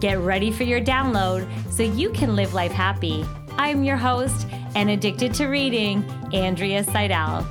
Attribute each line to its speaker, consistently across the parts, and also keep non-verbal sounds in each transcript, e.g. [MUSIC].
Speaker 1: Get ready for your download so you can live life happy. I'm your host and addicted to reading, Andrea Seidel.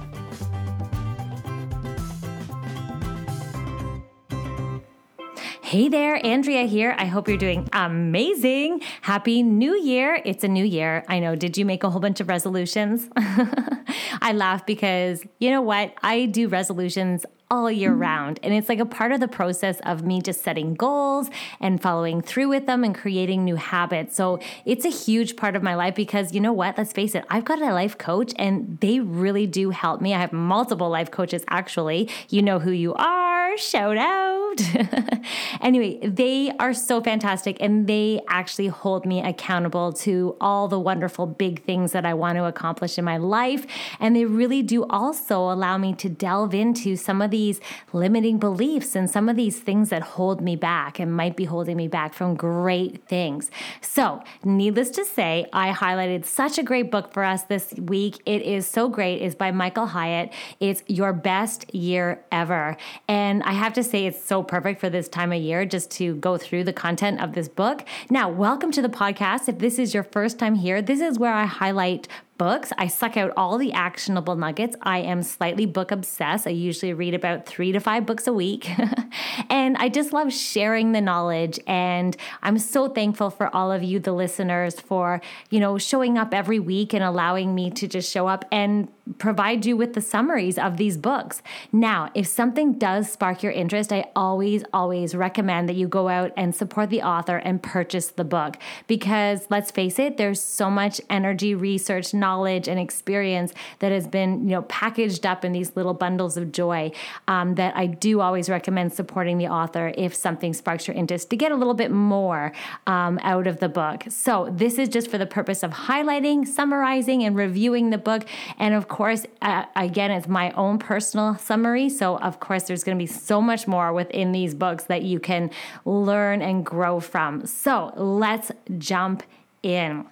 Speaker 1: Hey there, Andrea here. I hope you're doing amazing. Happy New Year. It's a new year. I know. Did you make a whole bunch of resolutions? [LAUGHS] I laugh because you know what? I do resolutions all year round. And it's like a part of the process of me just setting goals and following through with them and creating new habits. So it's a huge part of my life because you know what? Let's face it, I've got a life coach and they really do help me. I have multiple life coaches actually. You know who you are. Shout out. [LAUGHS] anyway, they are so fantastic and they actually hold me accountable to all the wonderful big things that I want to accomplish in my life. And they really do also allow me to delve into some of these limiting beliefs and some of these things that hold me back and might be holding me back from great things. So, needless to say, I highlighted such a great book for us this week. It is so great. It's by Michael Hyatt. It's Your Best Year Ever. And I have to say, it's so perfect for this time of year just to go through the content of this book. Now, welcome to the podcast. If this is your first time here, this is where I highlight books. I suck out all the actionable nuggets. I am slightly book obsessed. I usually read about three to five books a week. [LAUGHS] and I just love sharing the knowledge. And I'm so thankful for all of you, the listeners, for, you know, showing up every week and allowing me to just show up and provide you with the summaries of these books. Now, if something does spark your interest, I always, always recommend that you go out and support the author and purchase the book because let's face it, there's so much energy, research, knowledge, and experience that has been, you know, packaged up in these little bundles of joy um, that I do always recommend supporting the author if something sparks your interest to get a little bit more um, out of the book. So, this is just for the purpose of highlighting, summarizing, and reviewing the book. And of course, uh, again, it's my own personal summary. So, of course, there's going to be so much more within these books that you can learn and grow from. So, let's jump in.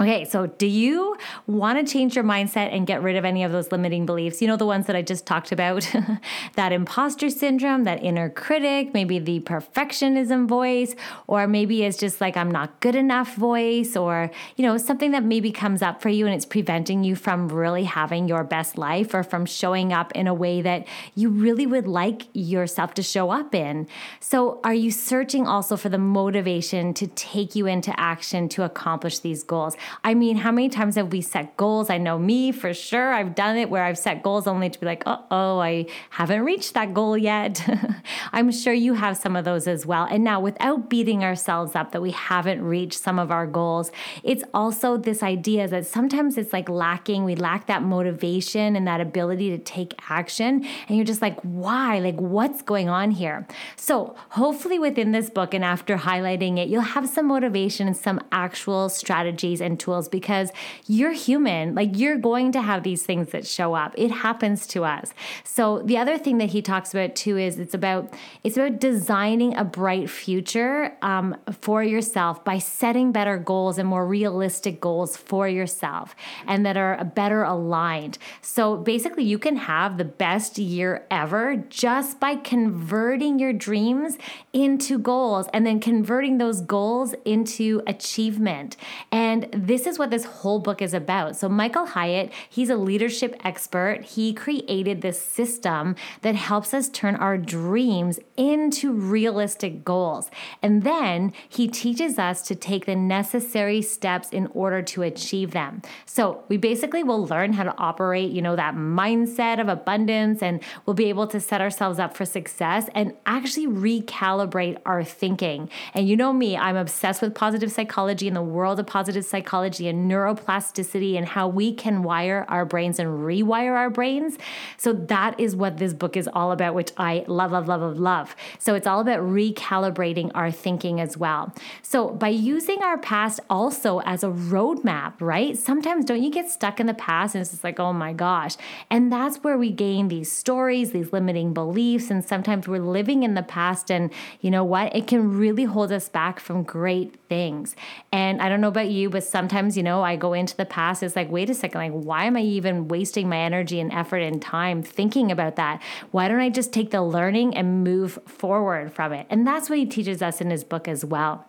Speaker 1: Okay, so do you want to change your mindset and get rid of any of those limiting beliefs? You know, the ones that I just talked about [LAUGHS] that imposter syndrome, that inner critic, maybe the perfectionism voice, or maybe it's just like I'm not good enough voice, or, you know, something that maybe comes up for you and it's preventing you from really having your best life or from showing up in a way that you really would like yourself to show up in. So, are you searching also for the motivation to take you into action to accomplish these goals? I mean, how many times have we set goals? I know me for sure. I've done it where I've set goals only to be like, uh oh, I haven't reached that goal yet. [LAUGHS] I'm sure you have some of those as well. And now, without beating ourselves up that we haven't reached some of our goals, it's also this idea that sometimes it's like lacking. We lack that motivation and that ability to take action. And you're just like, why? Like, what's going on here? So, hopefully, within this book and after highlighting it, you'll have some motivation and some actual strategies and tools because you're human. Like you're going to have these things that show up. It happens to us. So the other thing that he talks about too is it's about it's about designing a bright future um, for yourself by setting better goals and more realistic goals for yourself and that are better aligned. So basically, you can have the best year ever just by converting your dreams into goals and then converting those goals into achievement. And this is what this whole book is about. So, Michael Hyatt, he's a leadership expert. He created this system that helps us turn our dreams into realistic goals. And then he teaches us to take the necessary steps in order to achieve them. So, we basically will learn how to operate, you know, that mindset of abundance, and we'll be able to set ourselves up for success and actually recalibrate our thinking. And you know me, I'm obsessed with positive psychology and the world of positive psychology psychology and neuroplasticity and how we can wire our brains and rewire our brains. So that is what this book is all about, which I love, love, love, love, love. So it's all about recalibrating our thinking as well. So by using our past also as a roadmap, right? Sometimes don't you get stuck in the past and it's just like, oh my gosh. And that's where we gain these stories, these limiting beliefs. And sometimes we're living in the past and you know what? It can really hold us back from great things. And I don't know about you, but sometimes, you know, I go into the past, it's like, wait a second, like, why am I even wasting my energy and effort and time thinking about that? Why don't I just take the learning and move forward from it? And that's what he teaches us in his book as well.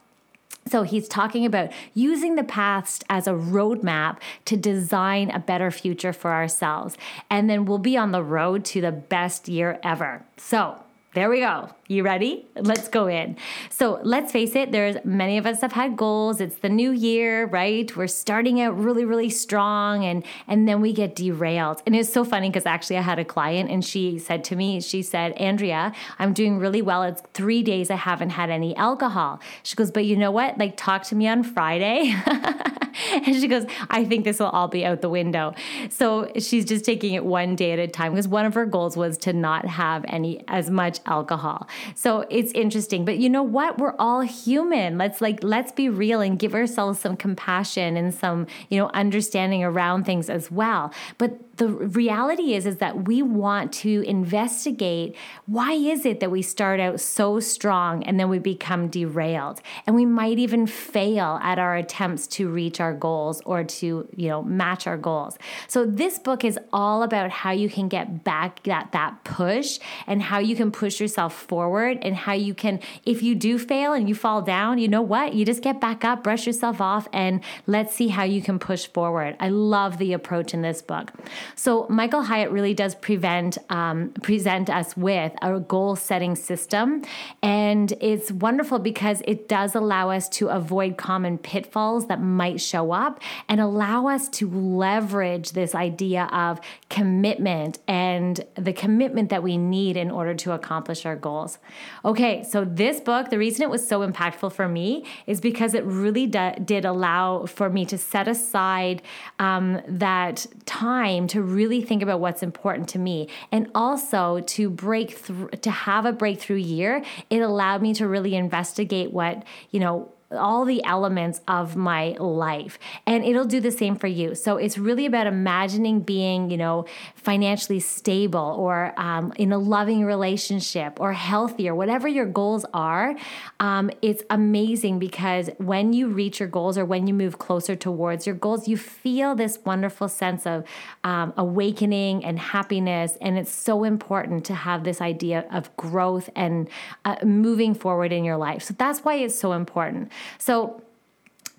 Speaker 1: So he's talking about using the past as a roadmap to design a better future for ourselves. And then we'll be on the road to the best year ever. So there we go. You ready? Let's go in. So let's face it, there's many of us have had goals. It's the new year, right? We're starting out really, really strong and and then we get derailed. And it's so funny because actually I had a client and she said to me, she said, Andrea, I'm doing really well. It's three days I haven't had any alcohol. She goes, but you know what? Like talk to me on Friday. [LAUGHS] [LAUGHS] and she goes, I think this will all be out the window. So she's just taking it one day at a time because one of her goals was to not have any as much alcohol. So it's interesting. But you know what? We're all human. Let's like let's be real and give ourselves some compassion and some, you know, understanding around things as well. But the reality is is that we want to investigate why is it that we start out so strong and then we become derailed. And we might even fail at our attempts to reach our goals or to you know match our goals. So this book is all about how you can get back that that push and how you can push yourself forward and how you can if you do fail and you fall down you know what? You just get back up brush yourself off and let's see how you can push forward. I love the approach in this book so Michael Hyatt really does prevent um, present us with a goal setting system, and it's wonderful because it does allow us to avoid common pitfalls that might show up and allow us to leverage this idea of commitment and the commitment that we need in order to accomplish our goals. Okay, so this book, the reason it was so impactful for me is because it really d- did allow for me to set aside um, that time to really think about what's important to me. And also to break through to have a breakthrough year it allowed me to really investigate what you know all the elements of my life and it'll do the same for you. So it's really about imagining being you know financially stable or um, in a loving relationship or healthy or whatever your goals are. Um, it's amazing because when you reach your goals or when you move closer towards your goals you feel this wonderful sense of um, awakening and happiness. And it's so important to have this idea of growth and uh, moving forward in your life. So that's why it's so important so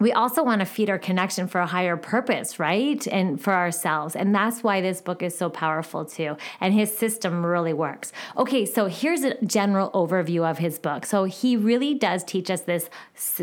Speaker 1: we also want to feed our connection for a higher purpose, right? And for ourselves. And that's why this book is so powerful too. And his system really works. Okay, so here's a general overview of his book. So he really does teach us this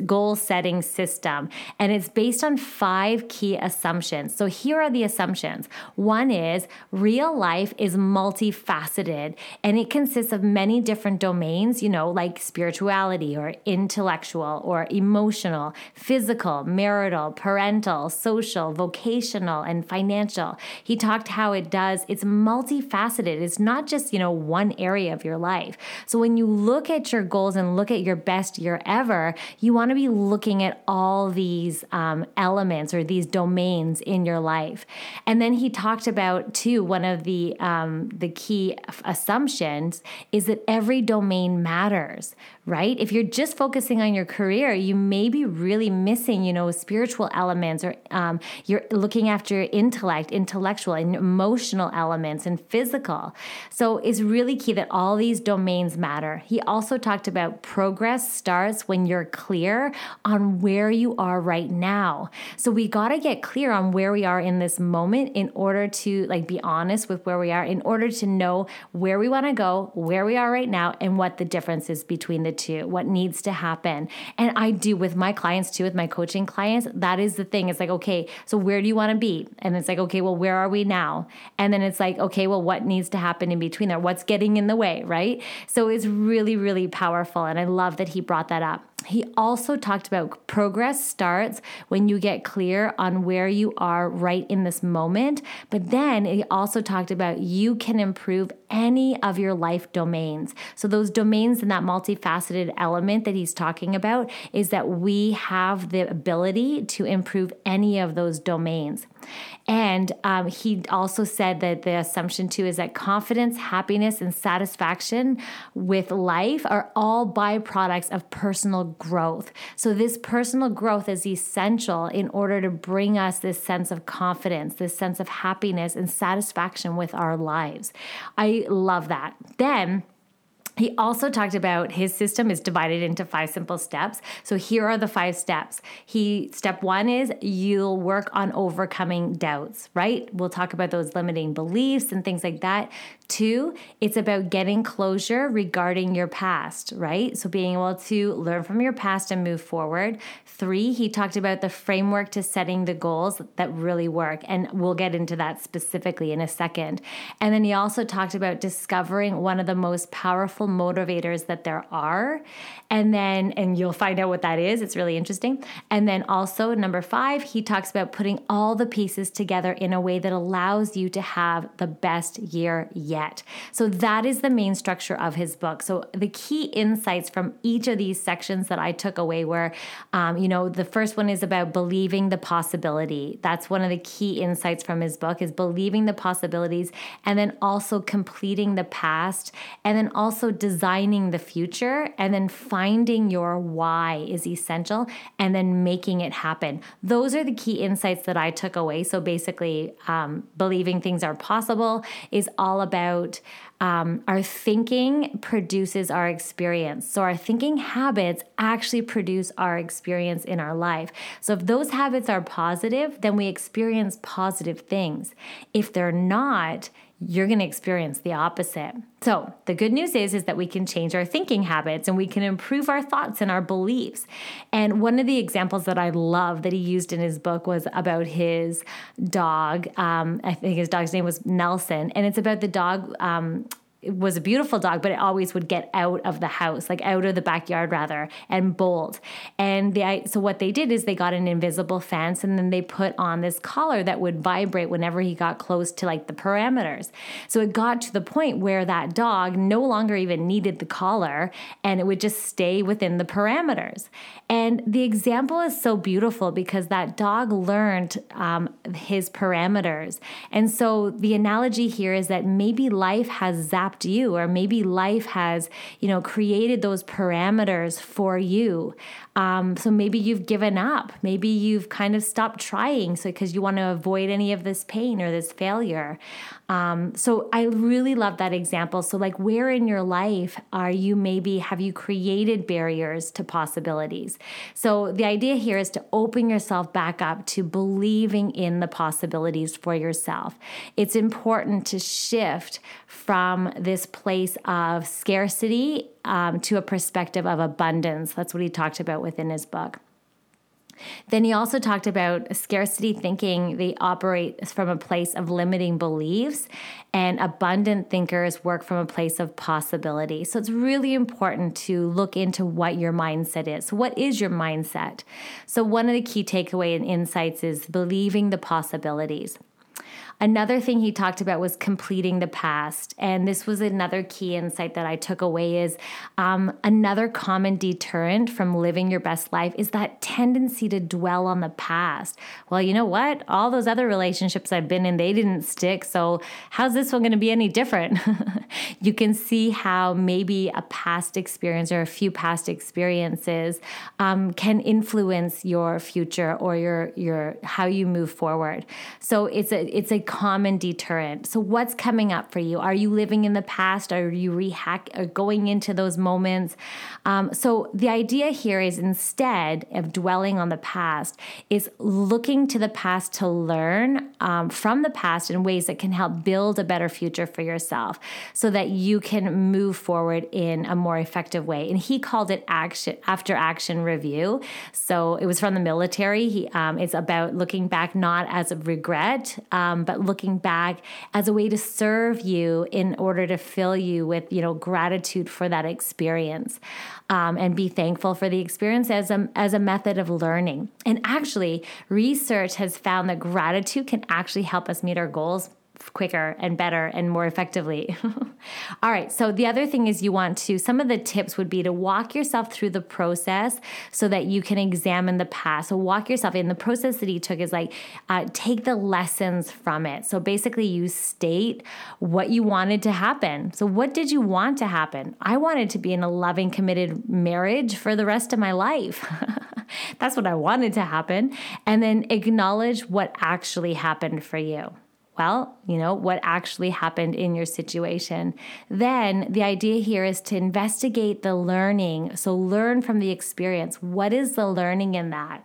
Speaker 1: goal setting system, and it's based on five key assumptions. So here are the assumptions one is real life is multifaceted, and it consists of many different domains, you know, like spirituality or intellectual or emotional, physical marital, parental, social, vocational, and financial. He talked how it does, it's multifaceted. It's not just, you know, one area of your life. So when you look at your goals and look at your best year ever, you want to be looking at all these um, elements or these domains in your life. And then he talked about too one of the um, the key assumptions is that every domain matters, right? If you're just focusing on your career, you may be really missing, you know, spiritual elements or um, you're looking after your intellect, intellectual and emotional elements and physical. So it's really key that all these domains matter. He also talked about progress starts when you're clear on where you are right now. So we got to get clear on where we are in this moment in order to like be honest with where we are in order to know where we want to go, where we are right now and what the difference is between the to, what needs to happen. And I do with my clients too, with my coaching clients, that is the thing. It's like, okay, so where do you want to be? And it's like, okay, well, where are we now? And then it's like, okay, well, what needs to happen in between there? What's getting in the way, right? So it's really, really powerful. And I love that he brought that up. He also talked about progress starts when you get clear on where you are right in this moment. But then he also talked about you can improve any of your life domains. So, those domains and that multifaceted element that he's talking about is that we have the ability to improve any of those domains. And um, he also said that the assumption too is that confidence, happiness, and satisfaction with life are all byproducts of personal growth. So, this personal growth is essential in order to bring us this sense of confidence, this sense of happiness and satisfaction with our lives. I love that. Then, he also talked about his system is divided into five simple steps. So here are the five steps. He step 1 is you'll work on overcoming doubts, right? We'll talk about those limiting beliefs and things like that. Two, it's about getting closure regarding your past, right? So being able to learn from your past and move forward. Three, he talked about the framework to setting the goals that really work. And we'll get into that specifically in a second. And then he also talked about discovering one of the most powerful motivators that there are. And then, and you'll find out what that is. It's really interesting. And then also, number five, he talks about putting all the pieces together in a way that allows you to have the best year yet yet. So that is the main structure of his book. So the key insights from each of these sections that I took away were, um, you know, the first one is about believing the possibility. That's one of the key insights from his book is believing the possibilities and then also completing the past and then also designing the future and then finding your why is essential and then making it happen. Those are the key insights that I took away. So basically, um, believing things are possible is all about about um, our thinking produces our experience. So, our thinking habits actually produce our experience in our life. So, if those habits are positive, then we experience positive things. If they're not, you're going to experience the opposite. So, the good news is is that we can change our thinking habits and we can improve our thoughts and our beliefs. And one of the examples that I love that he used in his book was about his dog. Um, I think his dog's name was Nelson, and it's about the dog um, was a beautiful dog, but it always would get out of the house, like out of the backyard rather, and bolt. And the so what they did is they got an invisible fence, and then they put on this collar that would vibrate whenever he got close to like the parameters. So it got to the point where that dog no longer even needed the collar, and it would just stay within the parameters. And the example is so beautiful because that dog learned um, his parameters. And so the analogy here is that maybe life has zapped zapped you or maybe life has you know created those parameters for you um, so maybe you've given up maybe you've kind of stopped trying so because you want to avoid any of this pain or this failure um, so I really love that example. So, like, where in your life are you maybe have you created barriers to possibilities? So, the idea here is to open yourself back up to believing in the possibilities for yourself. It's important to shift from this place of scarcity um, to a perspective of abundance. That's what he talked about within his book. Then he also talked about scarcity thinking. They operate from a place of limiting beliefs, and abundant thinkers work from a place of possibility. So it's really important to look into what your mindset is. What is your mindset? So, one of the key takeaway and insights is believing the possibilities. Another thing he talked about was completing the past. And this was another key insight that I took away is um, another common deterrent from living your best life is that tendency to dwell on the past. Well, you know what? All those other relationships I've been in, they didn't stick. So how's this one going to be any different? [LAUGHS] you can see how maybe a past experience or a few past experiences um, can influence your future or your your how you move forward. So it's a it's a common deterrent. So, what's coming up for you? Are you living in the past? Are you rehack or going into those moments? Um, so, the idea here is instead of dwelling on the past, is looking to the past to learn um, from the past in ways that can help build a better future for yourself, so that you can move forward in a more effective way. And he called it action after action review. So, it was from the military. He um, it's about looking back not as a regret, um, but looking back as a way to serve you in order to fill you with, you know, gratitude for that experience um, and be thankful for the experience as a, as a method of learning. And actually, research has found that gratitude can actually help us meet our goals quicker and better and more effectively. [LAUGHS] All right, so the other thing is you want to, some of the tips would be to walk yourself through the process so that you can examine the past. So, walk yourself in the process that he took is like uh, take the lessons from it. So, basically, you state what you wanted to happen. So, what did you want to happen? I wanted to be in a loving, committed marriage for the rest of my life. [LAUGHS] That's what I wanted to happen. And then acknowledge what actually happened for you well, you know, what actually happened in your situation. Then the idea here is to investigate the learning. So learn from the experience. What is the learning in that?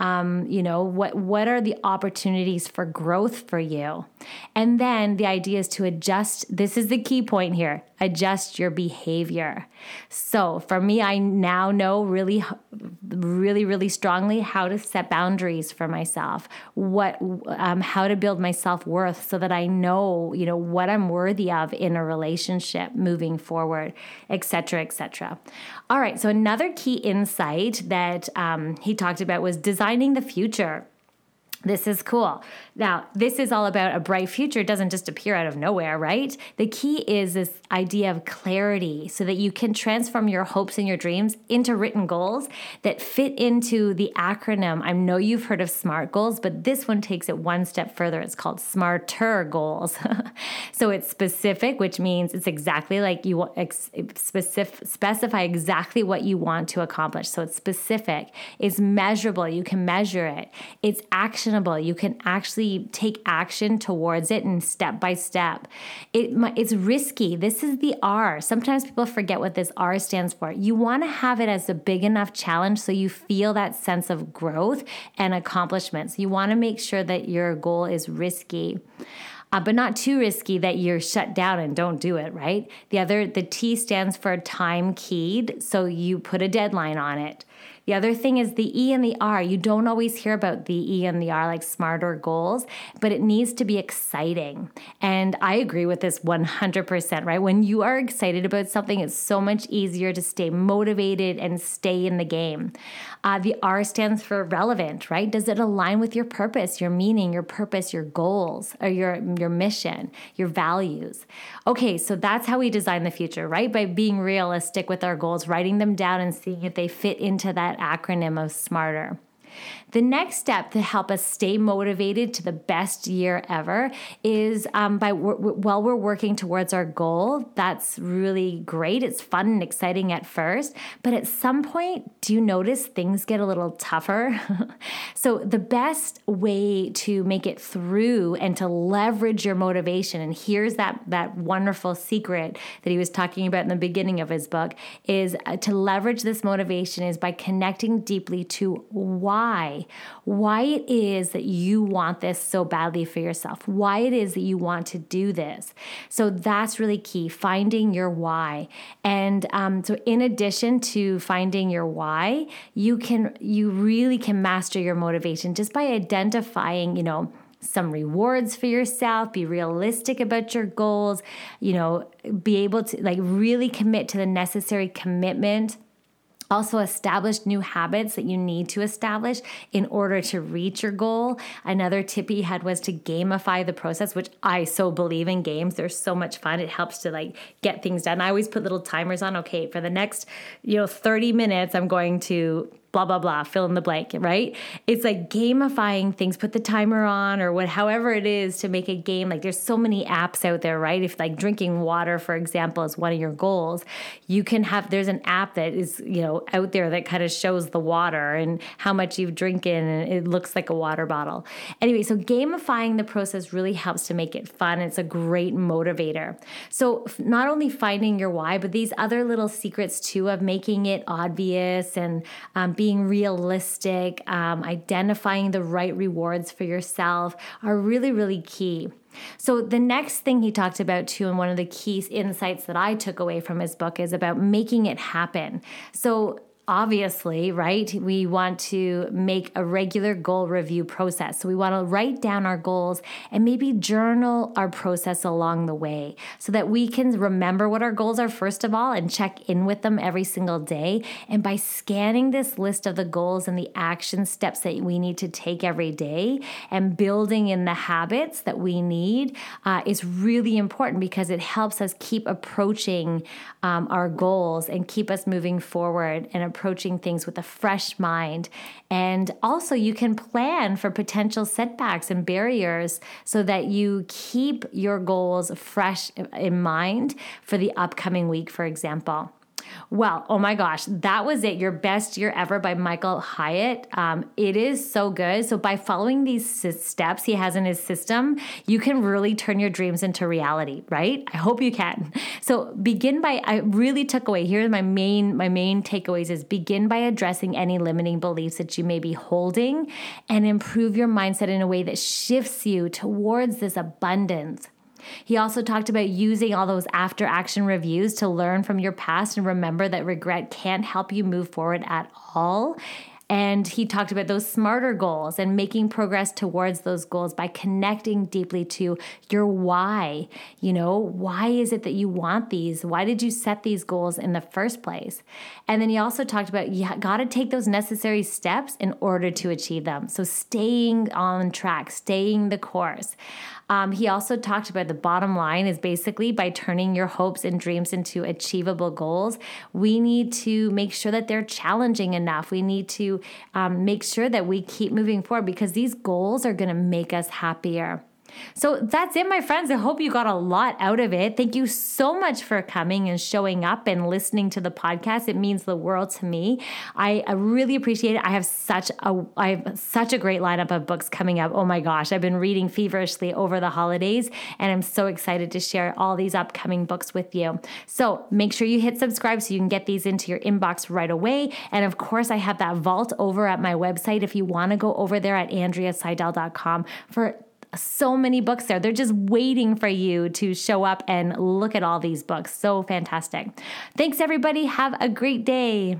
Speaker 1: Um, you know what what are the opportunities for growth for you and then the idea is to adjust this is the key point here adjust your behavior. So for me, I now know really, really, really strongly how to set boundaries for myself, what, um, how to build my self worth so that I know, you know, what I'm worthy of in a relationship moving forward, etc., etc. All right. So another key insight that um, he talked about was designing the future. This is cool. Now, this is all about a bright future. It doesn't just appear out of nowhere, right? The key is this idea of clarity so that you can transform your hopes and your dreams into written goals that fit into the acronym. I know you've heard of SMART goals, but this one takes it one step further. It's called SMARTER goals. [LAUGHS] so it's specific, which means it's exactly like you specific, specify exactly what you want to accomplish. So it's specific, it's measurable, you can measure it, it's actionable, you can actually take action towards it and step by step. It, it's risky. This is the R. Sometimes people forget what this R stands for. You want to have it as a big enough challenge so you feel that sense of growth and accomplishments. You want to make sure that your goal is risky. Uh, but not too risky that you're shut down and don't do it, right? The other, the T stands for time keyed. So you put a deadline on it. The other thing is the E and the R. You don't always hear about the E and the R like smarter goals, but it needs to be exciting. And I agree with this 100%, right? When you are excited about something, it's so much easier to stay motivated and stay in the game. Uh, the R stands for relevant, right? Does it align with your purpose, your meaning, your purpose, your goals, or your, your mission, your values? Okay, so that's how we design the future, right? By being realistic with our goals, writing them down and seeing if they fit into that acronym of SMARTER. The next step to help us stay motivated to the best year ever is um, by while we're working towards our goal. That's really great. It's fun and exciting at first, but at some point, do you notice things get a little tougher? [LAUGHS] so the best way to make it through and to leverage your motivation, and here's that that wonderful secret that he was talking about in the beginning of his book, is uh, to leverage this motivation is by connecting deeply to why why it is that you want this so badly for yourself, why it is that you want to do this. So that's really key, finding your why. And um, so, in addition to finding your why, you can, you really can master your motivation just by identifying, you know, some rewards for yourself, be realistic about your goals, you know, be able to like really commit to the necessary commitment also, establish new habits that you need to establish in order to reach your goal. Another tip he had was to gamify the process, which I so believe in games. They're so much fun. It helps to like get things done. I always put little timers on. Okay, for the next, you know, 30 minutes, I'm going to blah blah blah fill in the blank right? It's like gamifying things put the timer on or what however it is to make a game. Like there's so many apps out there right? If like drinking water for example is one of your goals you can have there's an app that is you know out there that kind of shows the water and how much you've drinking and it looks like a water bottle. Anyway so gamifying the process really helps to make it fun. It's a great motivator. So not only finding your why but these other little secrets too of making it obvious and um, being realistic, um, identifying the right rewards for yourself are really, really key. So, the next thing he talked about too, and one of the key insights that I took away from his book is about making it happen. So, obviously, right, we want to make a regular goal review process. So we want to write down our goals and maybe journal our process along the way so that we can remember what our goals are, first of all, and check in with them every single day. And by scanning this list of the goals and the action steps that we need to take every day and building in the habits that we need uh, is really important because it helps us keep approaching um, our goals and keep us moving forward and approaching things with a fresh mind. And also, you can plan for potential setbacks and barriers so that you keep your goals fresh in mind for the upcoming week, for example. Well, oh my gosh, that was it. Your best year ever by Michael Hyatt. Um, it is so good. So, by following these steps he has in his system, you can really turn your dreams into reality, right? I hope you can. So, begin by, I really took away, here's my main, my main takeaways is begin by addressing any limiting beliefs that you may be holding and improve your mindset in a way that shifts you towards this abundance. He also talked about using all those after action reviews to learn from your past and remember that regret can't help you move forward at all. And he talked about those smarter goals and making progress towards those goals by connecting deeply to your why. You know, why is it that you want these? Why did you set these goals in the first place? And then he also talked about you got to take those necessary steps in order to achieve them. So staying on track, staying the course. Um, he also talked about the bottom line is basically by turning your hopes and dreams into achievable goals, we need to make sure that they're challenging enough. We need to um, make sure that we keep moving forward because these goals are going to make us happier. So that's it, my friends. I hope you got a lot out of it. Thank you so much for coming and showing up and listening to the podcast. It means the world to me. I, really appreciate it. I have such a I have such a great lineup of books coming up. Oh my gosh, I've been reading feverishly over the holidays, and I'm so excited to share all these upcoming books with you. So make sure you hit subscribe so you can get these into your inbox right away. And of course, I have that vault over at my website if you want to go over there at andreaseidel.com for so many books there. They're just waiting for you to show up and look at all these books. So fantastic. Thanks, everybody. Have a great day.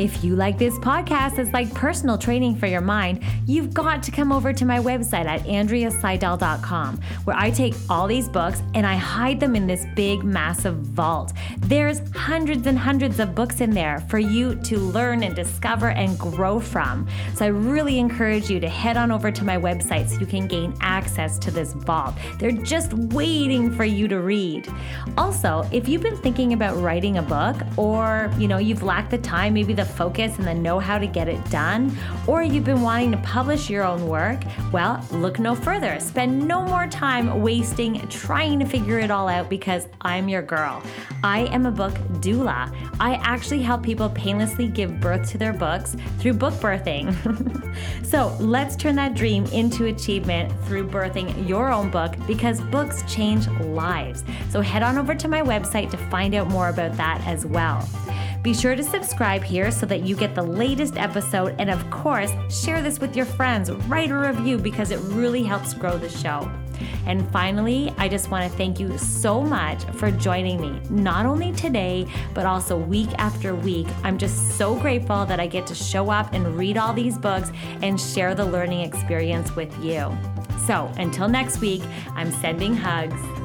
Speaker 1: If you like this podcast as like personal training for your mind, you've got to come over to my website at andreaseidel.com, where I take all these books and I hide them in this big, massive vault. There's hundreds and hundreds of books in there for you to learn and discover and grow from. So I really encourage you to head on over to my website so you can gain access to this vault. They're just waiting for you to read. Also, if you've been thinking about writing a book or, you know, you've lacked the time, maybe the focus and the know how to get it done, or you've been wanting to publish your own work, well, look no further. Spend no more time wasting trying to figure it all out because I'm your girl. I am a book doula. I actually help people painlessly give birth to their books through book birthing. [LAUGHS] so let's turn that dream into achievement through birthing your own book because books change lives. So head on over to my website to find out more about that as well. Be sure to subscribe here so that you get the latest episode. And of course, share this with your friends. Write a review because it really helps grow the show. And finally, I just want to thank you so much for joining me, not only today, but also week after week. I'm just so grateful that I get to show up and read all these books and share the learning experience with you. So until next week, I'm sending hugs.